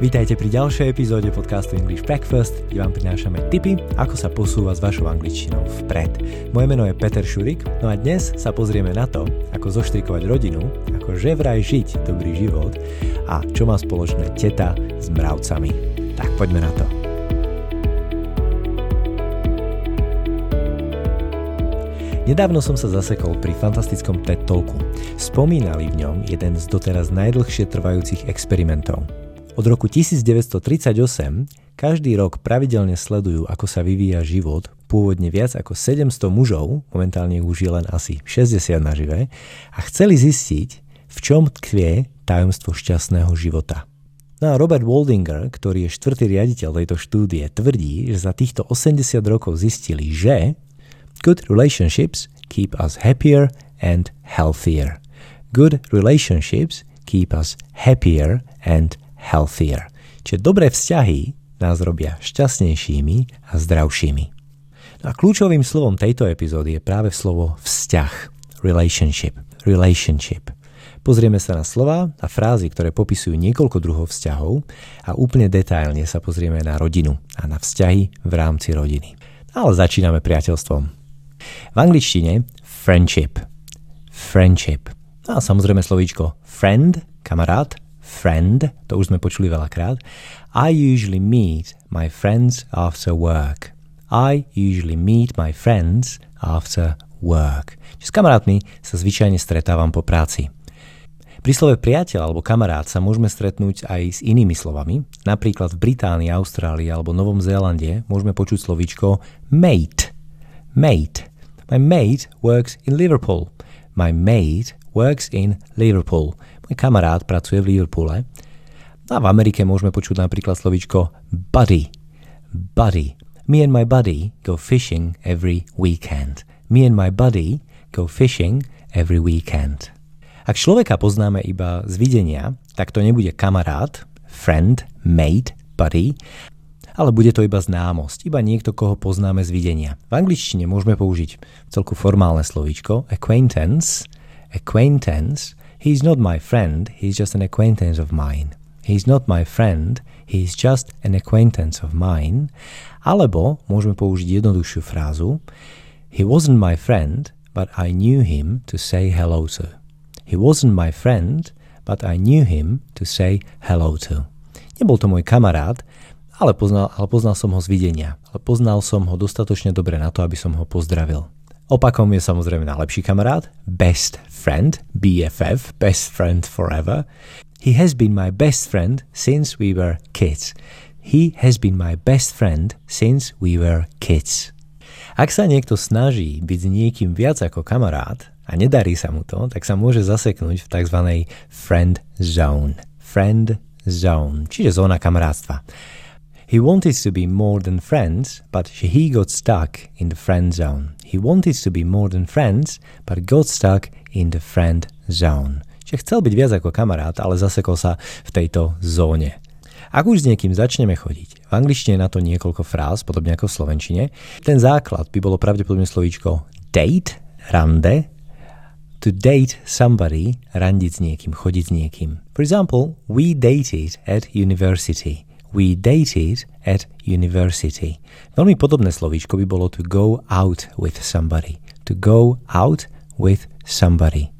Vítajte pri ďalšej epizóde podcastu English Breakfast, kde vám prinášame tipy, ako sa posúva s vašou angličtinou vpred. Moje meno je Peter Šurik, no a dnes sa pozrieme na to, ako zoštrikovať rodinu, ako že vraj žiť dobrý život a čo má spoločné teta s mravcami. Tak poďme na to. Nedávno som sa zasekol pri fantastickom TED Talku. Spomínali v ňom jeden z doteraz najdlhšie trvajúcich experimentov – od roku 1938 každý rok pravidelne sledujú, ako sa vyvíja život, pôvodne viac ako 700 mužov, momentálne už je len asi 60 nažive, a chceli zistiť, v čom tkvie tajomstvo šťastného života. No a Robert Waldinger, ktorý je štvrtý riaditeľ tejto štúdie, tvrdí, že za týchto 80 rokov zistili, že good relationships keep us happier and healthier. Good relationships keep us happier and healthier. Čiže dobré vzťahy nás robia šťastnejšími a zdravšími. No a kľúčovým slovom tejto epizódy je práve slovo vzťah, relationship, relationship. Pozrieme sa na slova a frázy, ktoré popisujú niekoľko druhov vzťahov a úplne detailne sa pozrieme na rodinu a na vzťahy v rámci rodiny. Ale začíname priateľstvom. V angličtine friendship. Friendship. No a samozrejme slovíčko friend, kamarát, friend, to už sme počuli veľakrát. I usually meet my friends after work. I usually meet my friends after work. Čiže s kamarátmi sa zvyčajne stretávam po práci. Pri slove priateľ alebo kamarát sa môžeme stretnúť aj s inými slovami. Napríklad v Británii, Austrálii alebo Novom Zélande môžeme počuť slovíčko mate. Mate. My mate works in Liverpool. My mate works in Liverpool. Kamarát pracuje v Liverpoole. A v Amerike môžeme počuť napríklad slovíčko buddy. Buddy. Me and my buddy go fishing every weekend. Me and my buddy go fishing every weekend. Ak človeka poznáme iba z videnia, tak to nebude kamarát, friend, mate, buddy, ale bude to iba známosť, iba niekto, koho poznáme z videnia. V angličtine môžeme použiť celku formálne slovíčko acquaintance, acquaintance He's not my friend, he's just an acquaintance of mine. He's not my friend, he's just an acquaintance of mine. Alebo môžeme použiť jednoduchšiu frázu He wasn't my friend, but I knew him to say hello to. He wasn't my friend, but I knew him to say hello to. Nebol to môj kamarát, ale poznal, ale poznal som ho z videnia. Ale poznal som ho dostatočne dobre na to, aby som ho pozdravil. Opakom je samozrejme najlepší kamarát, best friend, BFF, best friend forever. He has been my best friend since we were kids. He has been my best friend since we were kids. Ak sa niekto snaží byť s niekým viac ako kamarát a nedarí sa mu to, tak sa môže zaseknúť v tzv. friend zone. Friend zone, čiže zóna kamarátstva. He wanted to be more than friends, but he got stuck in the friend zone. He wanted to be more than friends, but got stuck in the friend zone. Čiže chcel byť viac ako kamarát, ale zasekol sa v tejto zóne. Ak už s niekým začneme chodiť, v angličtine je na to niekoľko fráz, podobne ako v slovenčine, ten základ by bolo pravdepodobne slovíčko date, rande, to date somebody, randiť s niekým, chodiť s niekým. For example, we dated at university. We dated at university. Veľmi podobné slovíčko by bolo to go out with somebody. To go out with somebody.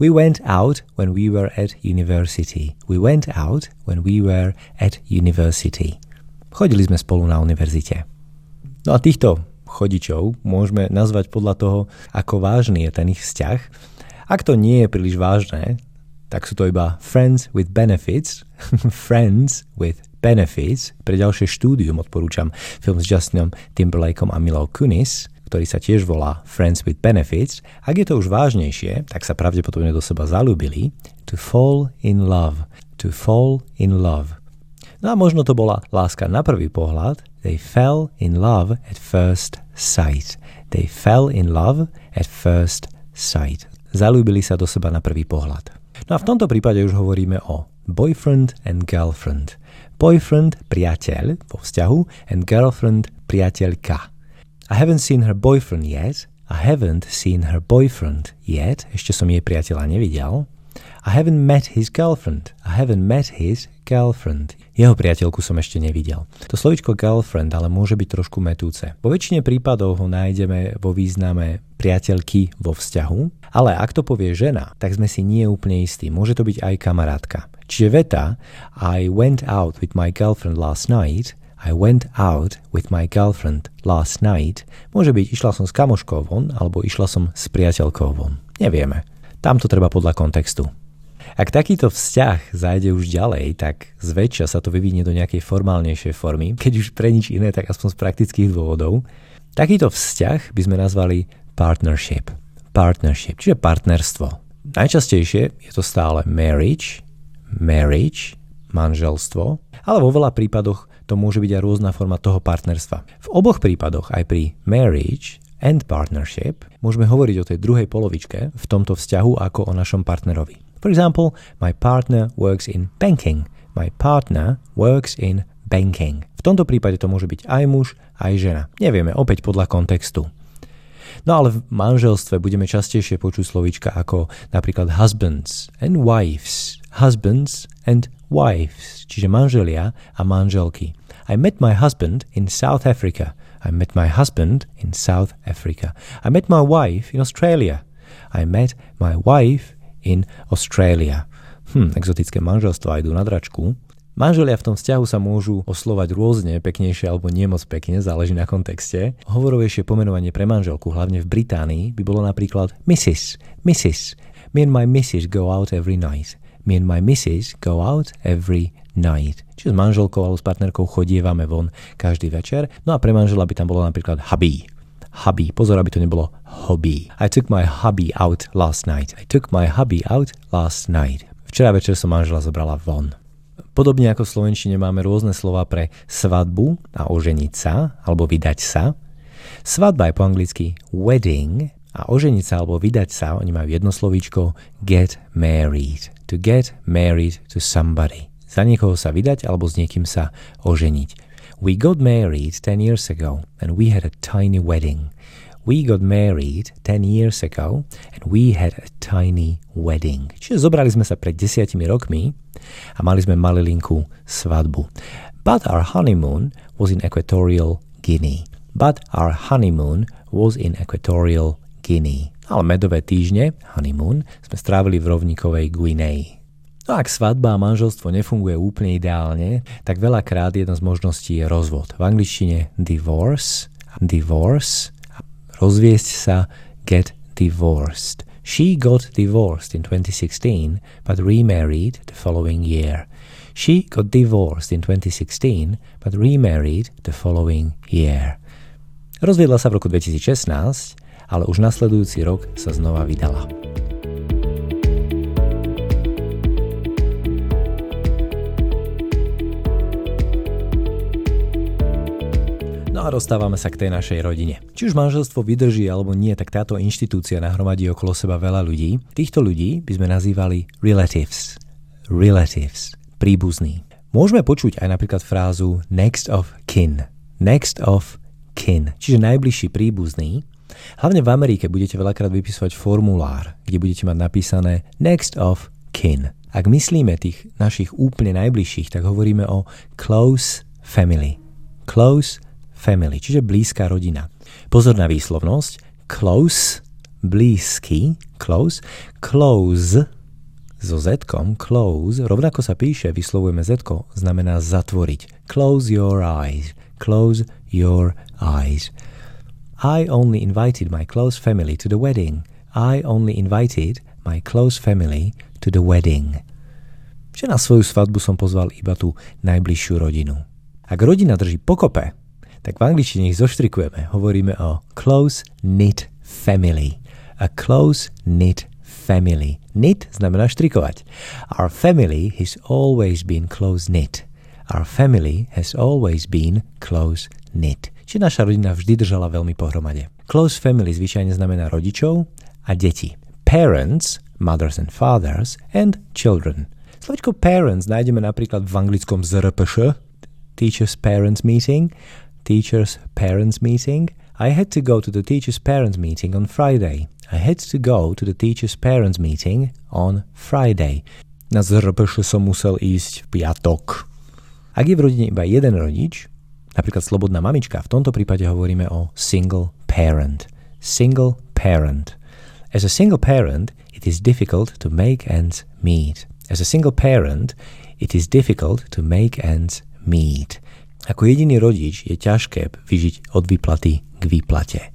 We went out when we were at university. We went out when we were at university. Chodili sme spolu na univerzite. No a týchto chodičov môžeme nazvať podľa toho, ako vážny je ten ich vzťah. Ak to nie je príliš vážne, tak sú to iba friends with benefits, friends with benefits. Pre ďalšie štúdium odporúčam film s Justinom Timberlakeom a Milou Kunis, ktorý sa tiež volá Friends with Benefits. Ak je to už vážnejšie, tak sa pravdepodobne do seba zalúbili. To fall in love. To fall in love. No a možno to bola láska na prvý pohľad. They fell in love at first sight. They fell in love at first sight. Zalúbili sa do seba na prvý pohľad. No a v tomto prípade už hovoríme o boyfriend and girlfriend. Boyfriend, priateľ vo vzťahu and girlfriend, priateľka. I haven't seen her boyfriend yet. I haven't seen her boyfriend yet. Ešte som jej priateľa nevidel. I haven't met his girlfriend. I haven't met his girlfriend. Jeho priateľku som ešte nevidel. To slovičko girlfriend ale môže byť trošku metúce. Po väčšine prípadov ho nájdeme vo význame priateľky vo vzťahu, ale ak to povie žena, tak sme si nie úplne istí. Môže to byť aj kamarátka. Čiže veta I went out with my girlfriend last night I went out with my girlfriend last night môže byť išla som s kamoškou von alebo išla som s priateľkou von. Nevieme. Tam to treba podľa kontextu. Ak takýto vzťah zájde už ďalej, tak zväčša sa to vyvinie do nejakej formálnejšej formy, keď už pre nič iné, tak aspoň z praktických dôvodov. Takýto vzťah by sme nazvali partnership. Partnership, čiže partnerstvo. Najčastejšie je to stále marriage, marriage, manželstvo, ale vo veľa prípadoch to môže byť aj rôzna forma toho partnerstva. V oboch prípadoch, aj pri marriage and partnership, môžeme hovoriť o tej druhej polovičke v tomto vzťahu ako o našom partnerovi. For example, my partner works in banking. My partner works in banking. V tomto prípade to môže byť aj muž, aj žena. Nevieme, opäť podľa kontextu. No ale v manželstve budeme častejšie počuť slovíčka ako napríklad husbands and wives, husbands and wives, čiže manželia a manželky. I met my husband in South Africa. I met my husband in South Africa. I met my wife in Australia. I met my wife in Australia. Hm, exotické manželstva idú na dračku. Manželia v tom vzťahu sa môžu oslovať rôzne, peknejšie alebo nie moc pekne, záleží na kontexte. Hovorovejšie pomenovanie pre manželku, hlavne v Británii, by bolo napríklad Mrs. Mrs. Me and my Mrs. go out every night. Me and my Mrs. go out every night. Čiže s manželkou alebo s partnerkou chodievame von každý večer. No a pre manžela by tam bolo napríklad hubby. Hubby. Pozor, aby to nebolo hobby. I took my hubby out last night. I took my hubby out last night. Včera večer som manžela zobrala von. Podobne ako v Slovenčine máme rôzne slova pre svadbu a oženiť sa alebo vydať sa. Svadba je po anglicky wedding a oženiť sa alebo vydať sa, oni majú jedno slovíčko get married. To get married to somebody. Za niekoho sa vydať alebo s niekým sa oženiť. We got married 10 years ago and we had a tiny wedding. We got married 10 years ago and we had a tiny wedding. Čiže zobrali sme sa pred desiatimi rokmi a mali sme malilinku svadbu. But our honeymoon was in Equatorial Guinea. But our honeymoon was in Equatorial Guinea. Ale medové týždne, honeymoon, sme strávili v rovníkovej Guinei. No ak svadba a manželstvo nefunguje úplne ideálne, tak veľakrát jedna z možností je rozvod. V angličtine divorce, divorce, rozviesť sa, get divorced. She got divorced in 2016, but remarried the following year. She got divorced in 2016, but remarried the following year. Rozviedla sa v roku 2016, ale už nasledujúci rok sa znova vydala. a dostávame sa k tej našej rodine. Či už manželstvo vydrží alebo nie, tak táto inštitúcia nahromadí okolo seba veľa ľudí. Týchto ľudí by sme nazývali relatives. Relatives. Príbuzní. Môžeme počuť aj napríklad frázu next of kin. Next of kin, čiže najbližší príbuzný. Hlavne v Amerike budete veľakrát vypisovať formulár, kde budete mať napísané next of kin. Ak myslíme tých našich úplne najbližších, tak hovoríme o close family. Close family, čiže blízka rodina. Pozor na výslovnosť. Close, blízky, close, close so z close, rovnako sa píše, vyslovujeme z znamená zatvoriť. Close your eyes, close your eyes. I only invited my close family to the wedding. I only invited my close family to the wedding. Že na svoju svadbu som pozval iba tú najbližšiu rodinu. Ak rodina drží pokope, tak v angličtine ich zoštrikujeme. Hovoríme o close knit family. A close knit family. Knit znamená štrikovať. Our family has always been close knit. Our family has always been close Čiže naša rodina vždy držala veľmi pohromade. Close family zvyčajne znamená rodičov a deti. Parents, mothers and fathers, and children. Slovičko parents nájdeme napríklad v anglickom ZRPŠ, Teachers Parents Meeting, teacher's parents meeting. I had to go to the teacher's parents meeting on Friday. I had to go to the teacher's parents meeting on Friday. Na ZRPŠ som musel ísť v piatok. Ak je v rodine iba jeden rodič, napríklad slobodná mamička, v tomto prípade hovoríme o single parent. Single parent. As a single parent, it is difficult to make ends meet. As a single parent, it is difficult to make ends meet. Ako jediný rodič je ťažké vyžiť od výplaty k výplate.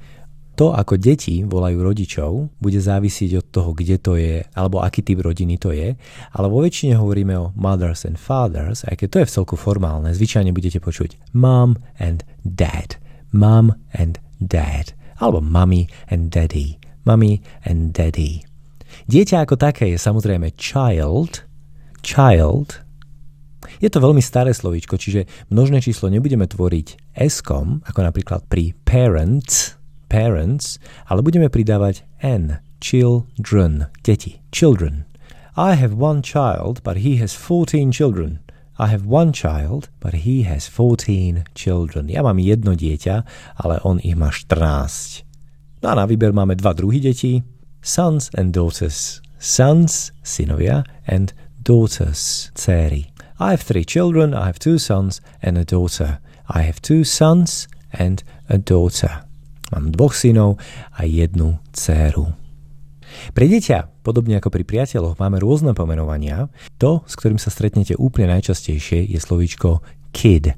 To, ako deti volajú rodičov, bude závisieť od toho, kde to je, alebo aký typ rodiny to je, ale vo väčšine hovoríme o mothers and fathers, aj keď to je v celku formálne, zvyčajne budete počuť mom and dad, mom and dad, alebo mommy and daddy, mommy and daddy. Dieťa ako také je samozrejme child, child, je to veľmi staré slovíčko, čiže množné číslo nebudeme tvoriť s ako napríklad pri parents, parents, ale budeme pridávať n, children, deti, children. I have one child, but he has 14 children. I have one child, but he has 14 children. Ja mám jedno dieťa, ale on ich má 14. No a na výber máme dva druhy detí, sons and daughters. Sons, synovia, and daughters, céry. I have three children, I have two sons and a daughter. I have two sons and a daughter. Mám dvoch synov a jednu dceru. Pre dieťa, podobne ako pri priateľoch, máme rôzne pomenovania. To, s ktorým sa stretnete úplne najčastejšie, je slovíčko kid.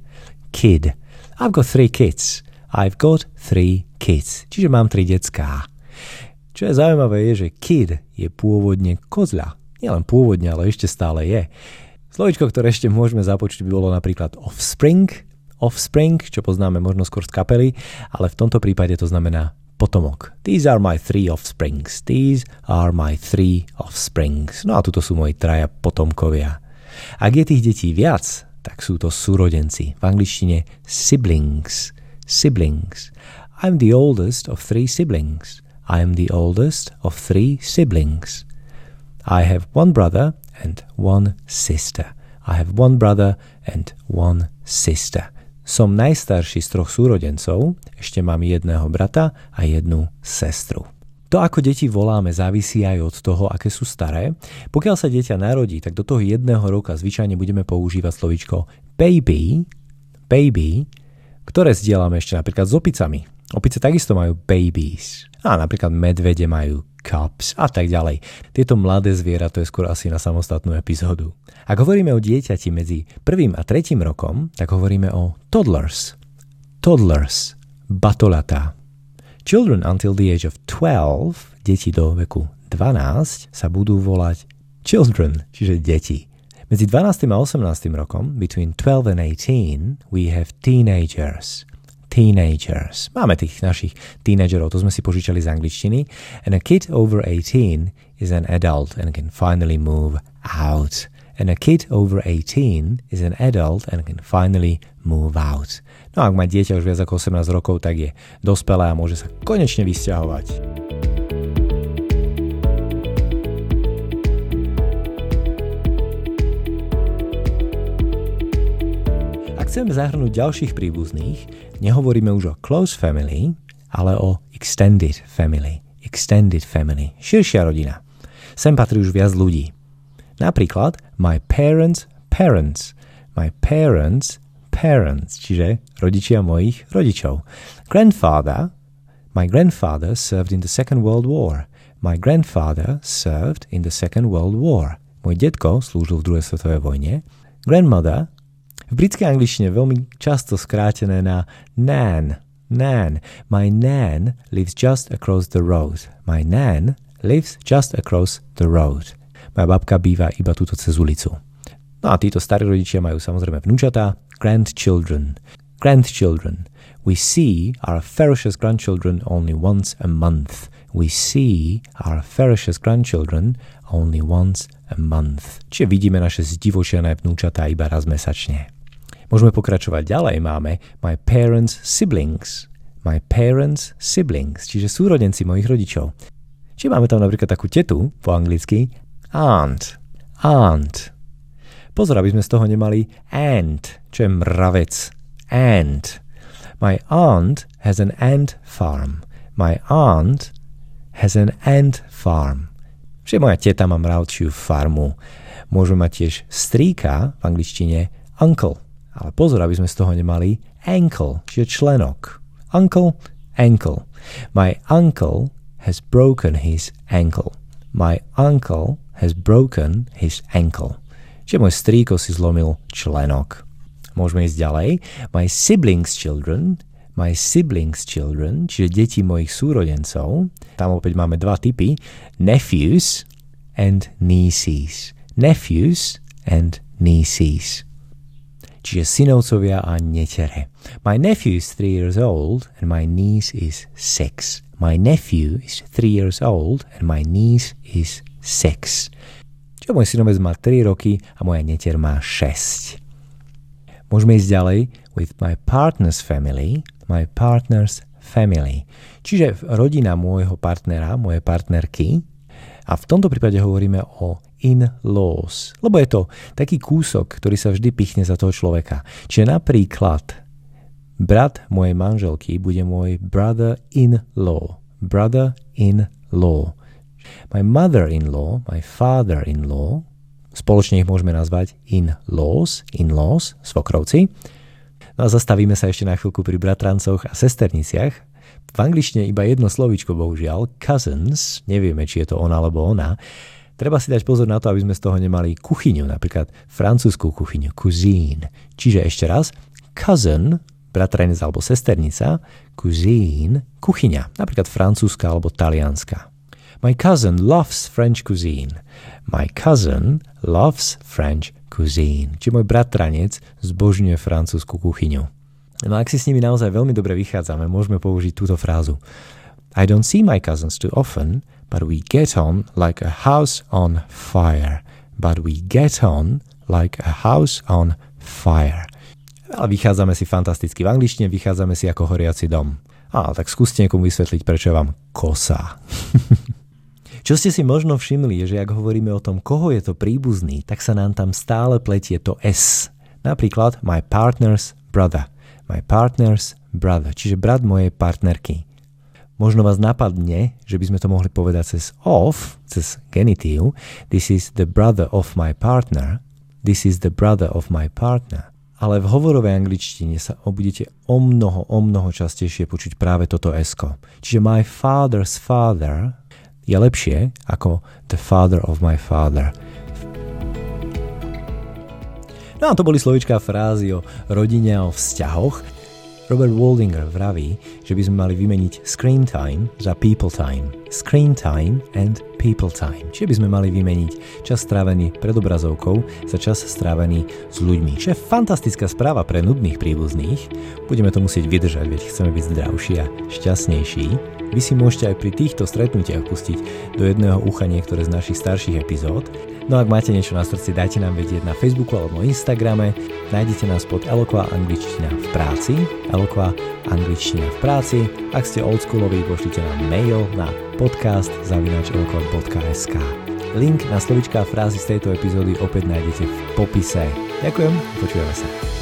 Kid. I've got three kids. I've got three kids. Čiže mám tri decká. Čo je zaujímavé je, že kid je pôvodne kozľa. Nielen pôvodne, ale ešte stále je. Slovičko, ktoré ešte môžeme započuť, by bolo napríklad offspring, offspring, čo poznáme možno skôr z kapely, ale v tomto prípade to znamená potomok. These are my three offsprings. These are my three offsprings. No a tuto sú moji traja potomkovia. Ak je tých detí viac, tak sú to súrodenci. V angličtine siblings. Siblings. I'm the oldest of three siblings. I am the oldest of three siblings. I have one brother and one sister. I have one brother and one sister. Som najstarší z troch súrodencov, ešte mám jedného brata a jednu sestru. To, ako deti voláme, závisí aj od toho, aké sú staré. Pokiaľ sa dieťa narodí, tak do toho jedného roka zvyčajne budeme používať slovičko baby, baby, ktoré zdieľame ešte napríklad s opicami. Opice takisto majú babies. A napríklad medvede majú cups a tak ďalej. Tieto mladé zviera to je skôr asi na samostatnú epizódu. Ak hovoríme o dieťati medzi prvým a tretím rokom, tak hovoríme o toddlers. Toddlers, batolatá. Children until the age of 12, deti do veku 12, sa budú volať children, čiže deti. Medzi 12. a 18. rokom, between 12 and 18, we have teenagers. Teenagers. Máme tých našich teenagerov, to sme si požičali z angličtiny. And a kid over 18 is an adult and can finally move out and a kid over 18 is an adult and can finally move out. No a ak má dieťa už viac ako 18 rokov, tak je dospelé a môže sa konečne vysťahovať. Chceme zahrnúť ďalších príbuzných, nehovoríme už o close family, ale o extended family. Extended family. Širšia rodina. Sem patrí už viac ľudí. Napríklad my parents' parents. My parents' parents, čiže rodičia mojich rodičov. Grandfather, my grandfather served in the Second World War. My grandfather served in the Second World War. Môj detko slúžil v druhej svetovej vojne. Grandmother, v britskej angličtine veľmi často skrátené na nan. Nan. My nan lives just across the road. My nan lives just across the road. Moja babka býva iba túto cez ulicu. No a títo starí rodičia majú samozrejme vnúčatá, grandchildren. Grandchildren. We see our ferocious grandchildren only once a month. We see our ferocious grandchildren only once a month. Čiže vidíme naše zdivočené vnúčatá iba raz mesačne. Môžeme pokračovať ďalej. Máme my parents' siblings. My parents' siblings, čiže súrodenci mojich rodičov. Čiže máme tam napríklad takú tetu po anglicky aunt, aunt. Pozor, aby sme z toho nemali ant, čo je mravec. Ant. My aunt has an ant farm. My aunt has an ant farm. Čiže moja teta má mravčiu farmu. Môžeme mať tiež strýka v angličtine uncle. Ale pozor, aby sme z toho nemali ankle, čiže členok. Uncle, ankle. My uncle has broken his ankle. My uncle has broken his ankle. Čiže môj strýko si zlomil členok. Môžeme ísť ďalej. My siblings' children my siblings' children, čiže deti mojich súrodencov. Tam opäť máme dva typy. Nephews and nieces. Nephews and nieces. Čiže synovcovia a netere. My nephew is three years old and my niece is six. My nephew is three years old and my niece is six. Čiže môj synovec má 3 roky a moja neter má 6. Môžeme ísť ďalej. With my partner's family, my partner's family. Čiže rodina môjho partnera, mojej partnerky. A v tomto prípade hovoríme o in-laws. Lebo je to taký kúsok, ktorý sa vždy pichne za toho človeka. Čiže napríklad brat mojej manželky bude môj brother-in-law. Brother-in-law. My mother-in-law, my father-in-law, spoločne ich môžeme nazvať in-laws, in-laws, svokrovci. No a zastavíme sa ešte na chvíľku pri bratrancoch a sesterniciach. V angličtine iba jedno slovíčko, bohužiaľ, cousins, nevieme, či je to ona alebo ona. Treba si dať pozor na to, aby sme z toho nemali kuchyňu, napríklad francúzskú kuchyňu, cuisine. Čiže ešte raz, cousin, bratranec alebo sesternica, cuisine, kuchyňa, napríklad francúzska alebo talianska. My cousin loves French cuisine. My cousin loves French cuisine. Či môj bratranec zbožňuje francúzsku kuchyňu. No ak si s nimi naozaj veľmi dobre vychádzame, môžeme použiť túto frázu. I don't see my cousins too often, but we get on like a house on fire. But we get on like a house on fire. Ale vychádzame si fantasticky v angličtine, vychádzame si ako horiaci dom. A tak skúste niekomu vysvetliť, prečo vám kosa. Čo ste si možno všimli, je, že ak hovoríme o tom, koho je to príbuzný, tak sa nám tam stále pletie to S. Napríklad my partner's brother. My partner's brother, čiže brat mojej partnerky. Možno vás napadne, že by sme to mohli povedať cez of, cez genitív. This is the brother of my partner. This is the brother of my partner. Ale v hovorovej angličtine sa budete o mnoho, o mnoho častejšie počuť práve toto esko. Čiže my father's father je lepšie ako the father of my father. No a to boli slovičká frázy o rodine a o vzťahoch. Robert Waldinger vraví, že by sme mali vymeniť screen time za people time. Screen time and people time. Čiže by sme mali vymeniť čas strávený pred obrazovkou za čas strávený s ľuďmi. Čo je fantastická správa pre nudných príbuzných. Budeme to musieť vydržať, veď chceme byť zdravší a šťastnejší. Vy si môžete aj pri týchto stretnutiach pustiť do jedného ucha niektoré z našich starších epizód. No ak máte niečo na srdci, dajte nám vedieť na Facebooku alebo Instagrame. Nájdete nás pod Eloqua angličtina v práci. Eloqua angličtina v práci. Ak ste oldschooloví, pošlite nám mail na podcast zavinač.sk. Link na slovička a frázy z tejto epizódy opäť nájdete v popise. Ďakujem, počujeme sa.